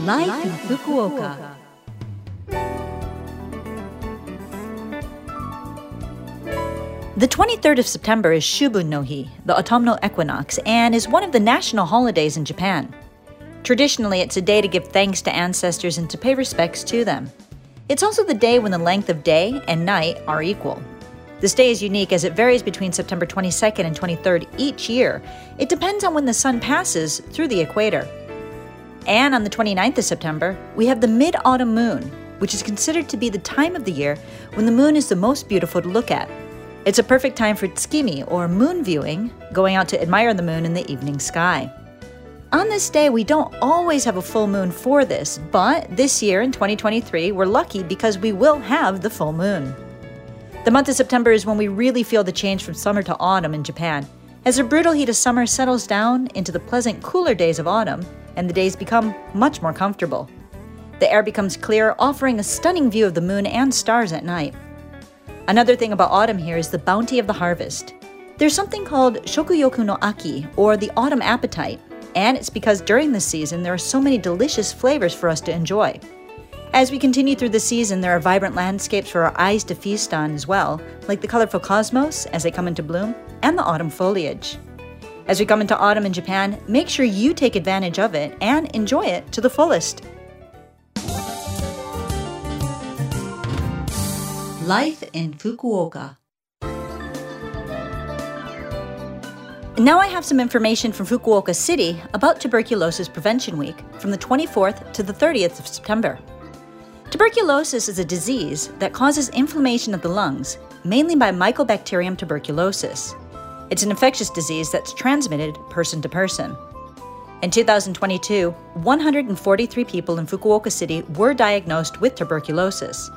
Life, in Fukuoka. The 23rd of September is Shubun no Hi, the autumnal equinox, and is one of the national holidays in Japan. Traditionally, it's a day to give thanks to ancestors and to pay respects to them. It's also the day when the length of day and night are equal. This day is unique as it varies between September 22nd and 23rd each year. It depends on when the sun passes through the equator. And on the 29th of September, we have the mid autumn moon, which is considered to be the time of the year when the moon is the most beautiful to look at. It's a perfect time for tsukimi, or moon viewing, going out to admire the moon in the evening sky. On this day, we don't always have a full moon for this, but this year in 2023, we're lucky because we will have the full moon. The month of September is when we really feel the change from summer to autumn in Japan. As the brutal heat of summer settles down into the pleasant, cooler days of autumn, and the days become much more comfortable. The air becomes clear, offering a stunning view of the moon and stars at night. Another thing about autumn here is the bounty of the harvest. There's something called shokuyoku no aki, or the autumn appetite, and it's because during this season there are so many delicious flavors for us to enjoy. As we continue through the season, there are vibrant landscapes for our eyes to feast on as well, like the colorful cosmos as they come into bloom, and the autumn foliage. As we come into autumn in Japan, make sure you take advantage of it and enjoy it to the fullest. Life in Fukuoka. Now I have some information from Fukuoka City about Tuberculosis Prevention Week from the 24th to the 30th of September. Tuberculosis is a disease that causes inflammation of the lungs, mainly by Mycobacterium tuberculosis. It's an infectious disease that's transmitted person to person. In 2022, 143 people in Fukuoka City were diagnosed with tuberculosis.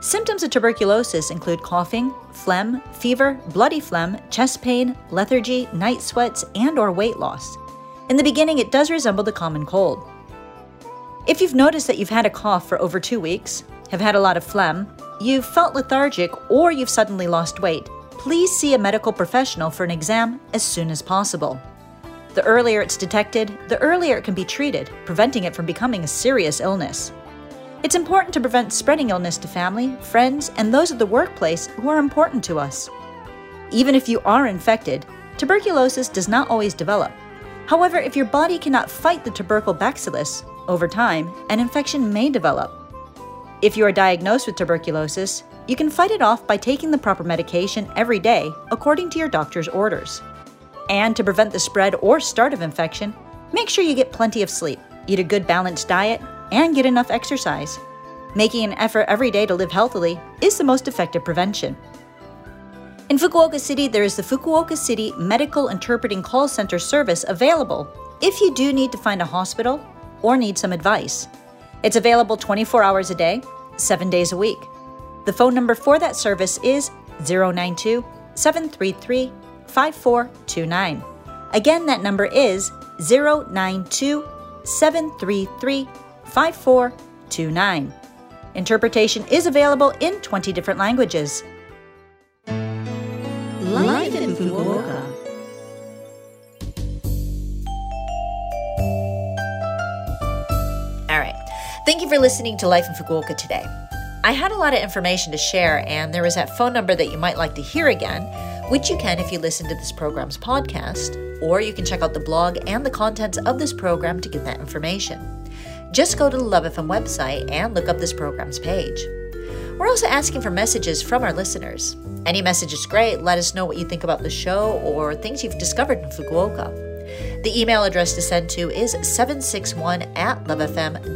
Symptoms of tuberculosis include coughing, phlegm, fever, bloody phlegm, chest pain, lethargy, night sweats, and or weight loss. In the beginning, it does resemble the common cold. If you've noticed that you've had a cough for over 2 weeks, have had a lot of phlegm, you've felt lethargic, or you've suddenly lost weight, please see a medical professional for an exam as soon as possible. The earlier it's detected, the earlier it can be treated, preventing it from becoming a serious illness. It's important to prevent spreading illness to family, friends, and those at the workplace who are important to us. Even if you are infected, tuberculosis does not always develop. However, if your body cannot fight the tubercle bacillus, over time, an infection may develop. If you are diagnosed with tuberculosis, you can fight it off by taking the proper medication every day according to your doctor's orders. And to prevent the spread or start of infection, make sure you get plenty of sleep, eat a good balanced diet, and get enough exercise. Making an effort every day to live healthily is the most effective prevention. In Fukuoka City, there is the Fukuoka City Medical Interpreting Call Center service available if you do need to find a hospital or need some advice. It's available 24 hours a day, 7 days a week. The phone number for that service is 092 733 5429. Again, that number is 092 733 5429. Interpretation is available in 20 different languages. Life in Fukuoka. All right. Thank you for listening to Life in Fukuoka today. I had a lot of information to share, and there was that phone number that you might like to hear again, which you can if you listen to this program's podcast, or you can check out the blog and the contents of this program to get that information just go to the Love FM website and look up this program's page. We're also asking for messages from our listeners. Any message is great. Let us know what you think about the show or things you've discovered in Fukuoka. The email address to send to is 761 at lovefm.co.jp.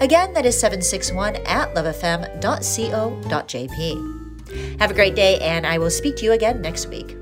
Again, that is 761 at lovefm.co.jp. Have a great day, and I will speak to you again next week.